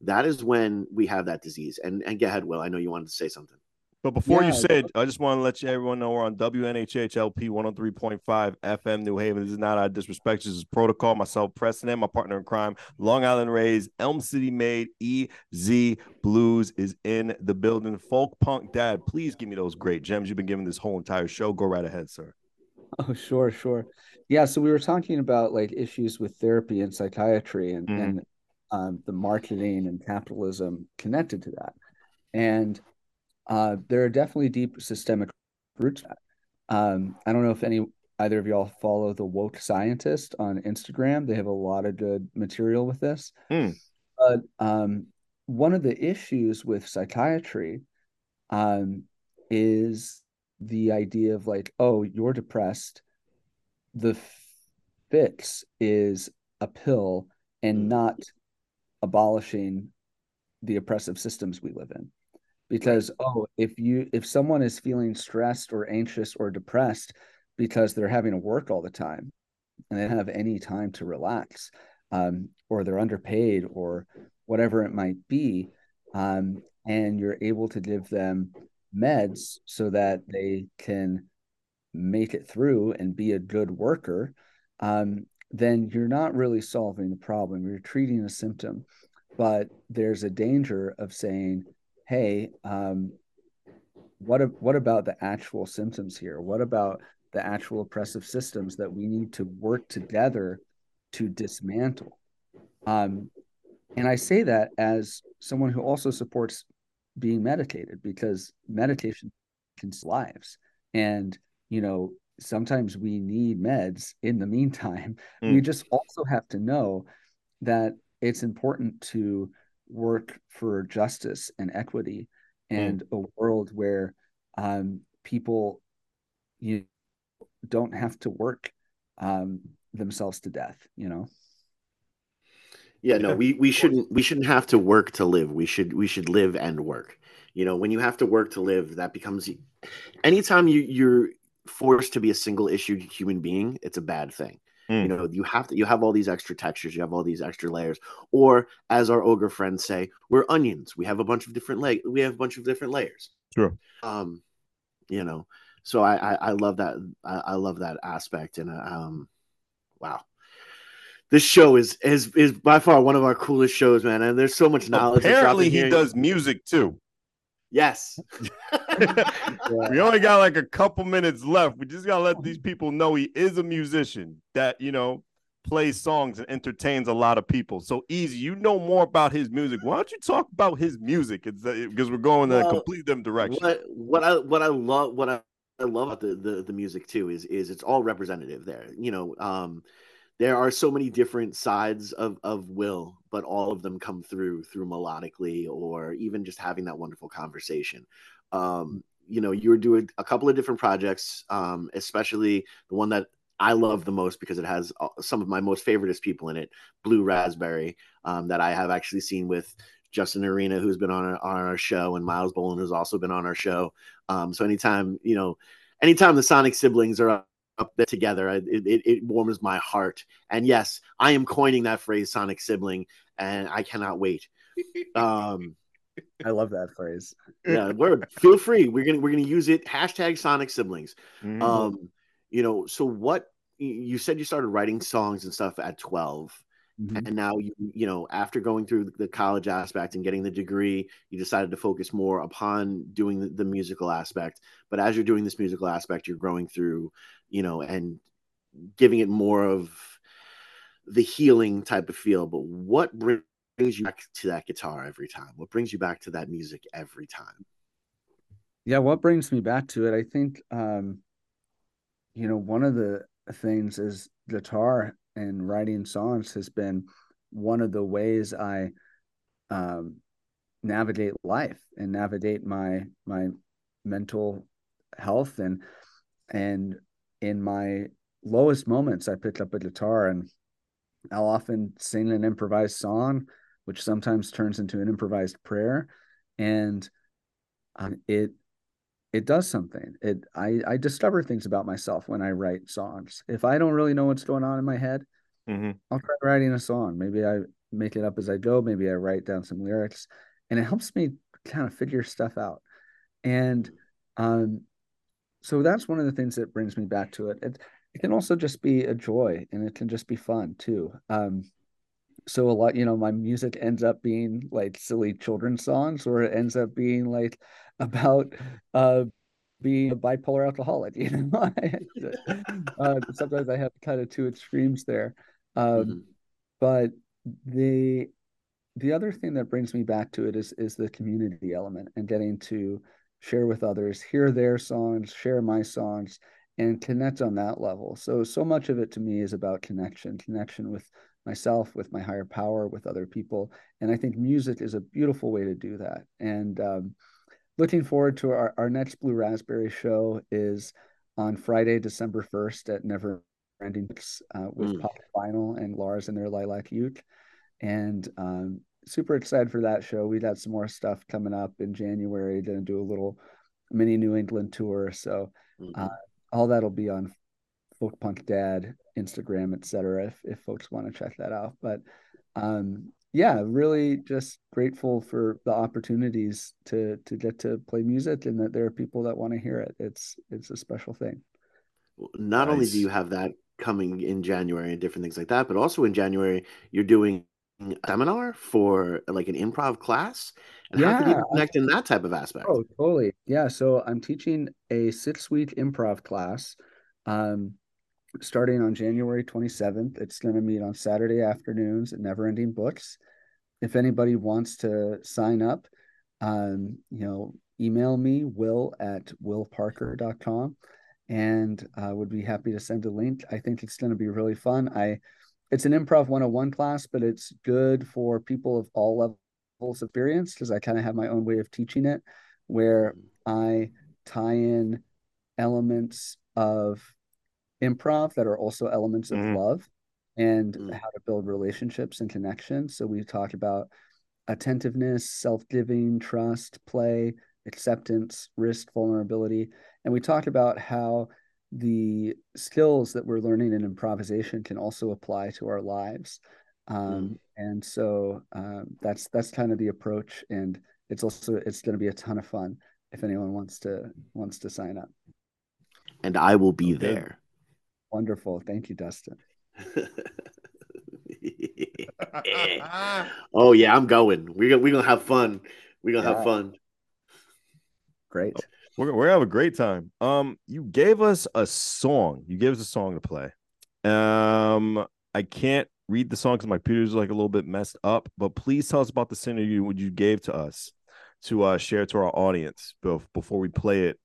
That is when we have that disease. And and go ahead, Will. I know you wanted to say something. But before Yeah, you say it, I just want to let you everyone know we're on WNHHLP 103.5 FM New Haven. This is not our disrespect. This is protocol. Myself, Preston, and my partner in crime, Long Island Rays, Elm City made EZ BlueZ is in the building. Folk Punk Dad, please give me those great gems you've been giving this whole entire show. Go right ahead, sir. Oh, sure, sure. Yeah, so we were talking about like issues with therapy and psychiatry and, Mhm. and um, the marketing and capitalism connected to that. And uh, there are definitely deep systemic roots. Um, I don't know if any either of y'all follow the woke scientist on Instagram. They have a lot of good material with this. Hmm. But um, one of the issues with psychiatry um, is the idea of like, oh, you're depressed. The fix is a pill and not abolishing the oppressive systems we live in. Because oh, if you if someone is feeling stressed or anxious or depressed because they're having to work all the time and they don't have any time to relax, um, or they're underpaid or whatever it might be, um, and you're able to give them meds so that they can make it through and be a good worker, um, then you're not really solving the problem. You're treating a symptom, but there's a danger of saying, "Hey, um, what what about the actual symptoms here? What about the actual oppressive systems that we need to work together to dismantle?" Um, and I say that as someone who also supports being medicated because medication can save lives. And, you know, sometimes we need meds in the meantime. [laughs] We Mm. just also have to know that it's important to work for justice and equity and a world where um, people you don't have to work um, themselves to death, you know? Yeah, no, we we shouldn't we shouldn't have to work to live. We should we should live and work. You know, when you have to work to live, that becomes anytime you you're forced to be a single issued human being, it's a bad thing. You Mm. know, you have to you have all these extra textures, you have all these extra layers. Or as our ogre friends say, we're onions. We have a bunch of different la- we have a bunch of different layers. Sure. Um, you know, so I I, I love that I, I love that aspect and um wow this show is is is by far one of our coolest shows, man. And there's so much knowledge. Apparently, he here. does music too. Yes. [laughs] we only got like a couple minutes left. We just gotta let these people know he is a musician that you know plays songs and entertains a lot of people. So easy, you know more about his music. Why don't you talk about his music? It's uh, because we're going in a Well, completely different direction. what what I what I love what I I love about the, the the music too is is it's all representative there. You know, um, there are so many different sides of of Will, but all of them come through through melodically or even just having that wonderful conversation. Um, you know, you were doing a couple of different projects, um, especially the one that I love the most because it has uh, some of my most favoriteest people in it, Blue Raspberry, um, that I have actually seen with Justin Arena, who's been on our, on our show, and Miles Boland, who's also been on our show. Um, so anytime, you know, anytime the Sonic siblings are up, up there together, it, it, it warms my heart. And yes, I am coining that phrase, Sonic sibling, and I cannot wait. [laughs] Um, I love that phrase. Yeah, word. Feel free. We're gonna we're gonna use it. Hashtag Sonic siblings. Mhm. Um, you know, so what you said you started writing songs and stuff at 12 Mhm. and now you you know after going through the college aspect and getting the degree you decided to focus more upon doing the, the musical aspect. But as you're doing this musical aspect you're growing through you know and giving it more of the healing type of feel. But what brings you back to that guitar every time? What brings you back to that music every time? Yeah, what brings me back to it, I think, um, you know, one of the things is guitar and writing songs has been one of the ways I um, navigate life and navigate my my mental health and and in my lowest moments, I pick up a guitar and I'll often sing an improvised song, which sometimes turns into an improvised prayer, and um, it it does something. It I I discover things about myself when I write songs. If I don't really know what's going on in my head, Mhm. I'll try writing a song. Maybe I make it up as I go. Maybe I write down some lyrics, and it helps me kind of figure stuff out. And um, so that's one of the things that brings me back to it. It it can also just be a joy, and it can just be fun too. Um, so a lot, you know, my music ends up being like silly children's songs, or it ends up being like about uh being a bipolar alcoholic. [laughs] You know, uh, sometimes I have kind of two extremes there. Um, Mhm. but the the other thing that brings me back to it is is the community element and getting to share with others, hear their songs, share my songs, and connect on that level. So so much of it to me is about connection, connection with myself, with my higher power, with other people, and I think music is a beautiful way to do that. And um, looking forward to our, our next Blue Raspberry show is on Friday, December 1st at Never Ending uh, with Mm. Pop Vinyl and Lars and their Lilac Uke. And um, super excited for that show. We got some more stuff coming up in January, going to do a little mini New England tour. So Mhm. uh, all that'll be on Folk Punk Dad, Instagram, etc. If if folks want to check that out. But um, yeah, really just grateful for the opportunities to to get to play music and that there are people that want to hear it. It's it's a special thing. not only do you have that coming in January and different things like that, but also in January you're doing a seminar for like an improv class. And how can Yeah. you connect in that type of aspect? Oh, totally. Yeah. So I'm teaching a six week improv class um, starting on January 27th. It's going to meet on Saturday afternoons at Never Ending Books. If anybody wants to sign up, um, you know, email me, will at willparker.com, and I would be happy to send a link. I think it's going to be really fun. I, it's an improv 101 class, but it's good for people of all levels of experience because I kind of have my own way of teaching it where I tie in elements of improv that are also elements of Mhm. love and Mm. how to build relationships and connections. So we talk about attentiveness, self-giving, trust, play, acceptance, risk, vulnerability, and we talk about how the skills that we're learning in improvisation can also apply to our lives. Um, and so um, that's that's kind of the approach, and it's also it's going to be a ton of fun if anyone wants to wants to sign up. And I will be Okay. there. Wonderful, thank you, Dustin. [laughs] oh yeah, I'm going. We're gonna we're gonna have fun. We're gonna Yeah. have fun. Great. We're, we're gonna have a great time. Um, you gave us a song. You gave us a song to play. Um, I can't read the song because my computer's like a little bit messed up. But please tell us about the singer you what you gave to us to uh share to our audience before we play it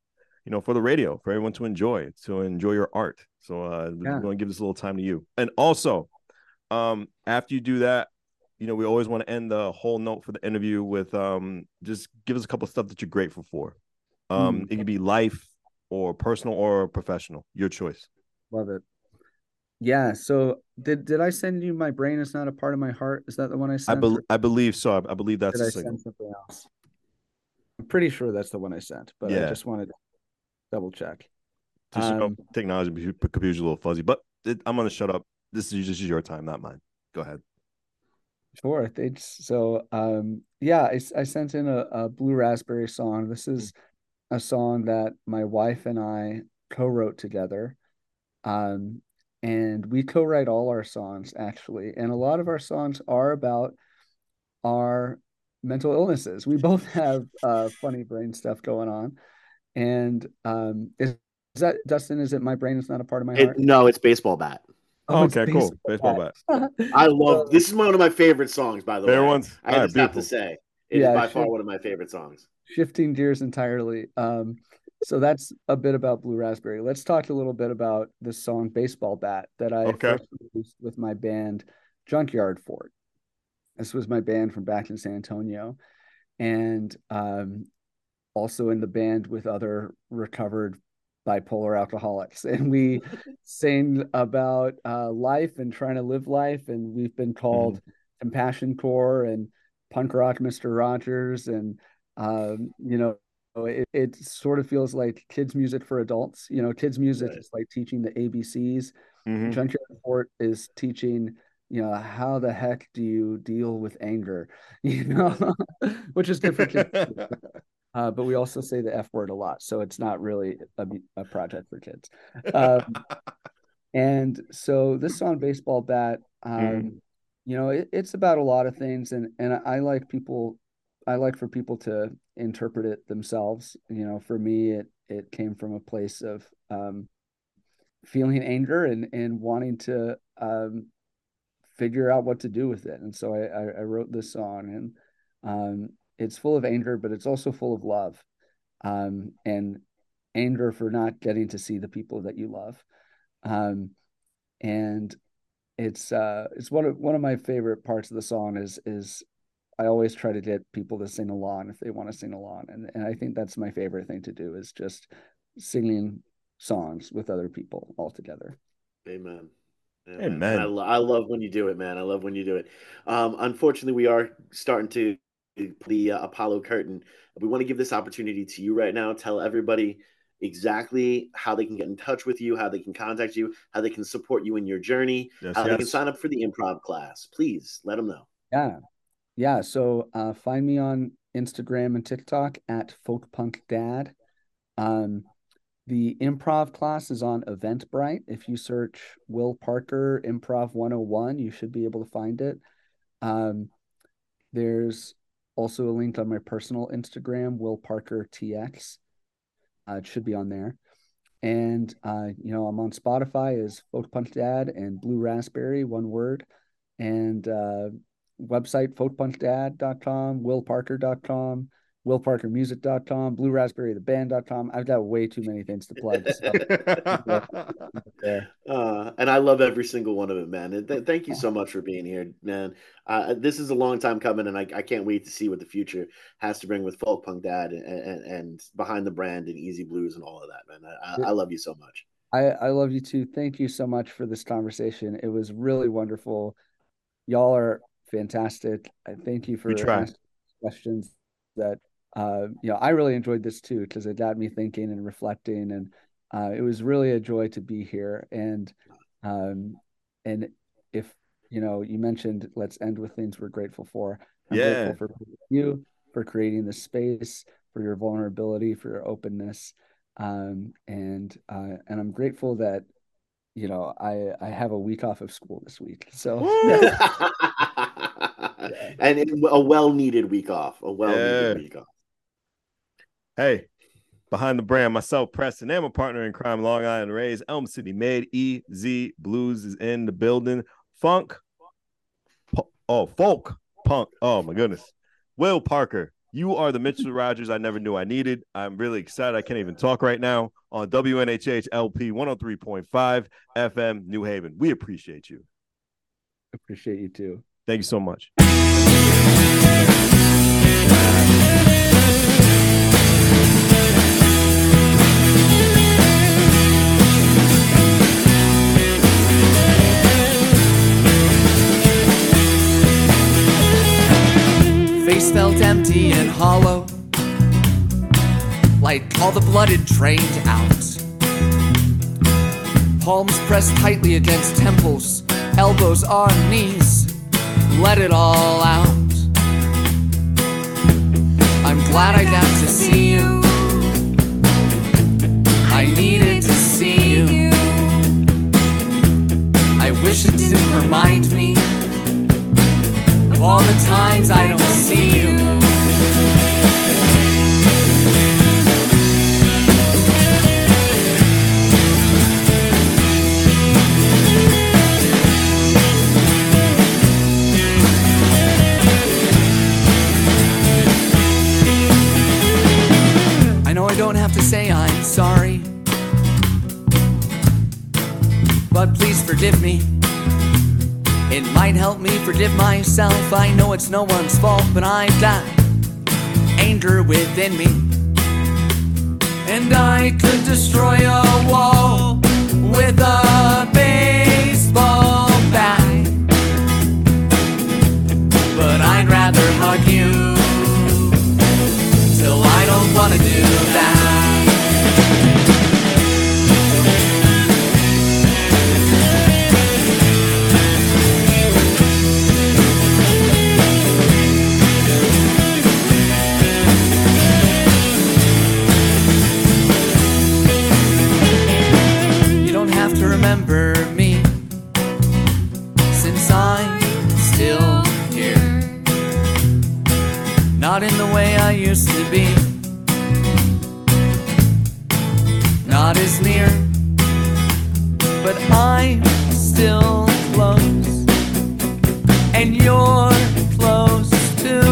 you know, for the radio, for everyone to enjoy, to enjoy your art. So uh Yeah. we want to give this a little time to you. And also, um, after you do that, you know, we always want to end the whole note for the interview with um just give us a couple of stuff that you're grateful for. Um, Mm. it could be life or personal or professional, your choice. Love it. Yeah. So did did I send you my brain is not a part of my heart? Is that the one I I, sent? bel or I believe so. I, I believe that's did the I send something else? I'm pretty sure that's the one I sent, but I just wanted to double check. Just you know, Um, technology be- computer's a little fuzzy, but it, I'm gonna shut up. This is this is your time, not mine. Go ahead. Sure. Thanks. So, um, yeah, I sent in a, a Blue Raspberry song. This is a song that my wife and I co-wrote together. Um, and we co-write all our songs actually. And a lot of our songs are about our mental illnesses. We both have uh, funny brain stuff going on. And um, is, is that Dustin? Is it my brain is not a part of my It- heart? no, it's baseball bat. Oh, it's okay, cool. Baseball bat. [laughs] I love this is one of my favorite songs, by the Fair way. ones. I All right, just have to say, it is Yeah, by far one of my favorite songs. shifting gears entirely. Um, so that's a bit about Blue Raspberry. Let's talk a little bit about the song "Baseball Bat" that I Okay. first released with my band Junkyard Fort. This was my band from back in San Antonio, and um, also in the band with other recovered bipolar alcoholics, [laughs] and we sang about uh, life and trying to live life, and we've been called Compassion Corps and Punk Rock Mr. Rogers, and um, you know, it, it sort of feels like kids' music for adults. You know, kids' music Right. is like teaching the ABCs. Mhm. Junkyard Fort is teaching, you know, how the heck do you deal with anger? [laughs] You know, [laughs] which is good for kids. Uh, but we also say the F word a lot, so it's not really a, a project for kids. Um, [laughs] and so this song, Baseball Bat, um, Mhm. you know, it, it's about a lot of things, and and I like people, I like for people to interpret it themselves. You know, for me, it it came from a place of um, feeling anger and and wanting to um, figure out what to do with it. And so I, I, I wrote this song, and um, it's full of anger, but it's also full of love, um, and anger for not getting to see the people that you love. Um, and it's uh, it's one of one of my favorite parts of the song is is I always try to get people to sing along if they want to sing along, and and I think that's my favorite thing to do is just singing songs with other people all together. Amen. Amen. And I, lo- I love when you do it, man. I love when you do it. Um, unfortunately, we are starting to the uh, Apollo curtain. We want to give this opportunity to you right now. Tell everybody exactly how they can get in touch with you, how they can contact you, how they can support you in your journey, Yes, how they can sign up for the improv class. Please let them know. Yeah. Yeah. So uh, find me on Instagram and TikTok at folkpunkdad. Um, the improv class is on Eventbrite. If you search Will Parker Improv 101, you should be able to find it. Um, there's also a link on my personal Instagram, Will Parker TX. Uh, it should be on there. And uh, you know, I'm on Spotify as Folk Punk Dad and Blue Raspberry, one word. And uh, website folkpunkdad.com, willparker.com, willparkermusic.com, blue raspberry the band.com. I've got way too many things to plug. So. [laughs] Uh, and I love every single one of it, man. And th- thank you so much for being here, man. Uh, this is a long time coming, and I, I can't wait to see what the future has to bring with Folk Punk Dad and, and, and behind the brand and EZ BlueZ and all of that, man. I, I, I love you so much. I, I love you too. Thank you so much for this conversation. It was really wonderful. Y'all are fantastic. I thank you for asking questions that uh, you know, I really enjoyed this too because it got me thinking and reflecting, and uh, it was really a joy to be here. And um, and if you know, you mentioned let's end with things we're grateful for. I'm Yeah. grateful for you for creating this space, for your vulnerability, for your openness, um, and uh, and I'm grateful that you know I I have a week off of school this week. So [laughs] and a well needed week off. A well Yeah. needed week off. Hey, behind the brand, myself, Preston, and my partner in crime, Long Island Rays, Elm City Made, EZ BlueZ is in the building. Funk, pu- oh, folk, punk, oh my goodness. Will Parker, You are the Mr. Rogers I never knew I needed. I'm really excited. I can't even talk right now on WNHH LP 103.5 FM New Haven. We appreciate you. Appreciate you too. Thank you so much. Felt empty and hollow, like all the blood had drained out. Palms pressed tightly against temples, elbows on knees, let it all out. I'm glad I got to see you. I needed to see you. I wish it didn't remind me all the times I don't see you. I know I don't have to say I'm sorry, but please forgive me. It might help me forgive myself. I know it's no one's fault, but I've got anger within me. And I could destroy a wall with a baseball used to be. Not as near, but I'm still close. And you're close too.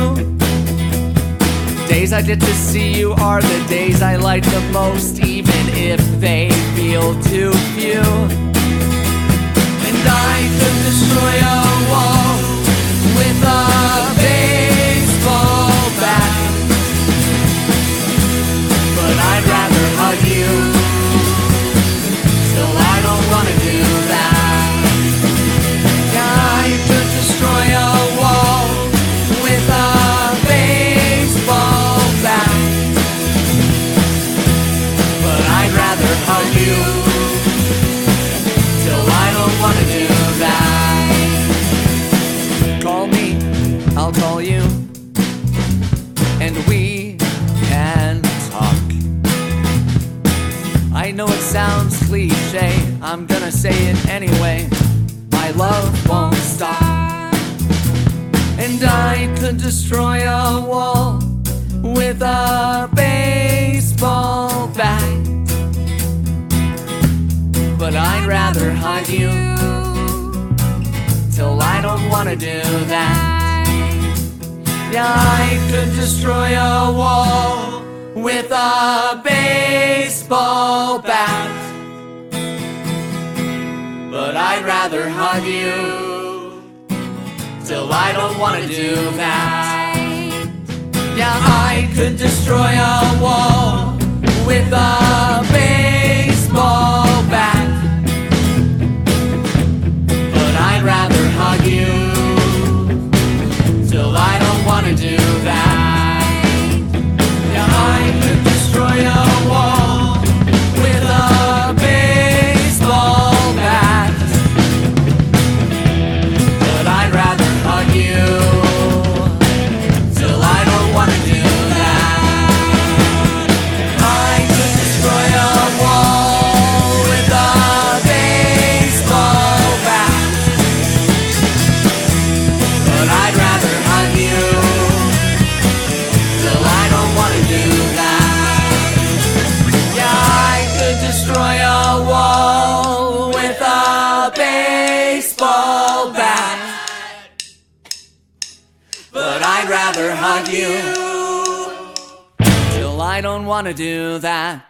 Days I get to see you are the days I like the most, even if they feel too few. And I could destroy a wall with a hug you till I don't wanna do that. I could destroy a wall with a baseball bat. But I'd rather hug you till I don't wanna do that. Call me, I'll call you, I know it sounds cliche, I'm gonna say it anyway. My love won't stop. And I could destroy a wall with a baseball bat. But I'd rather hug you till I don't wanna do that. Yeah, I could destroy a wall with a baseball bat. But I'd rather hug you till I don't wanna do that. Yeah, I could destroy a wall with a baseball want you. Well, I don't wanna do that.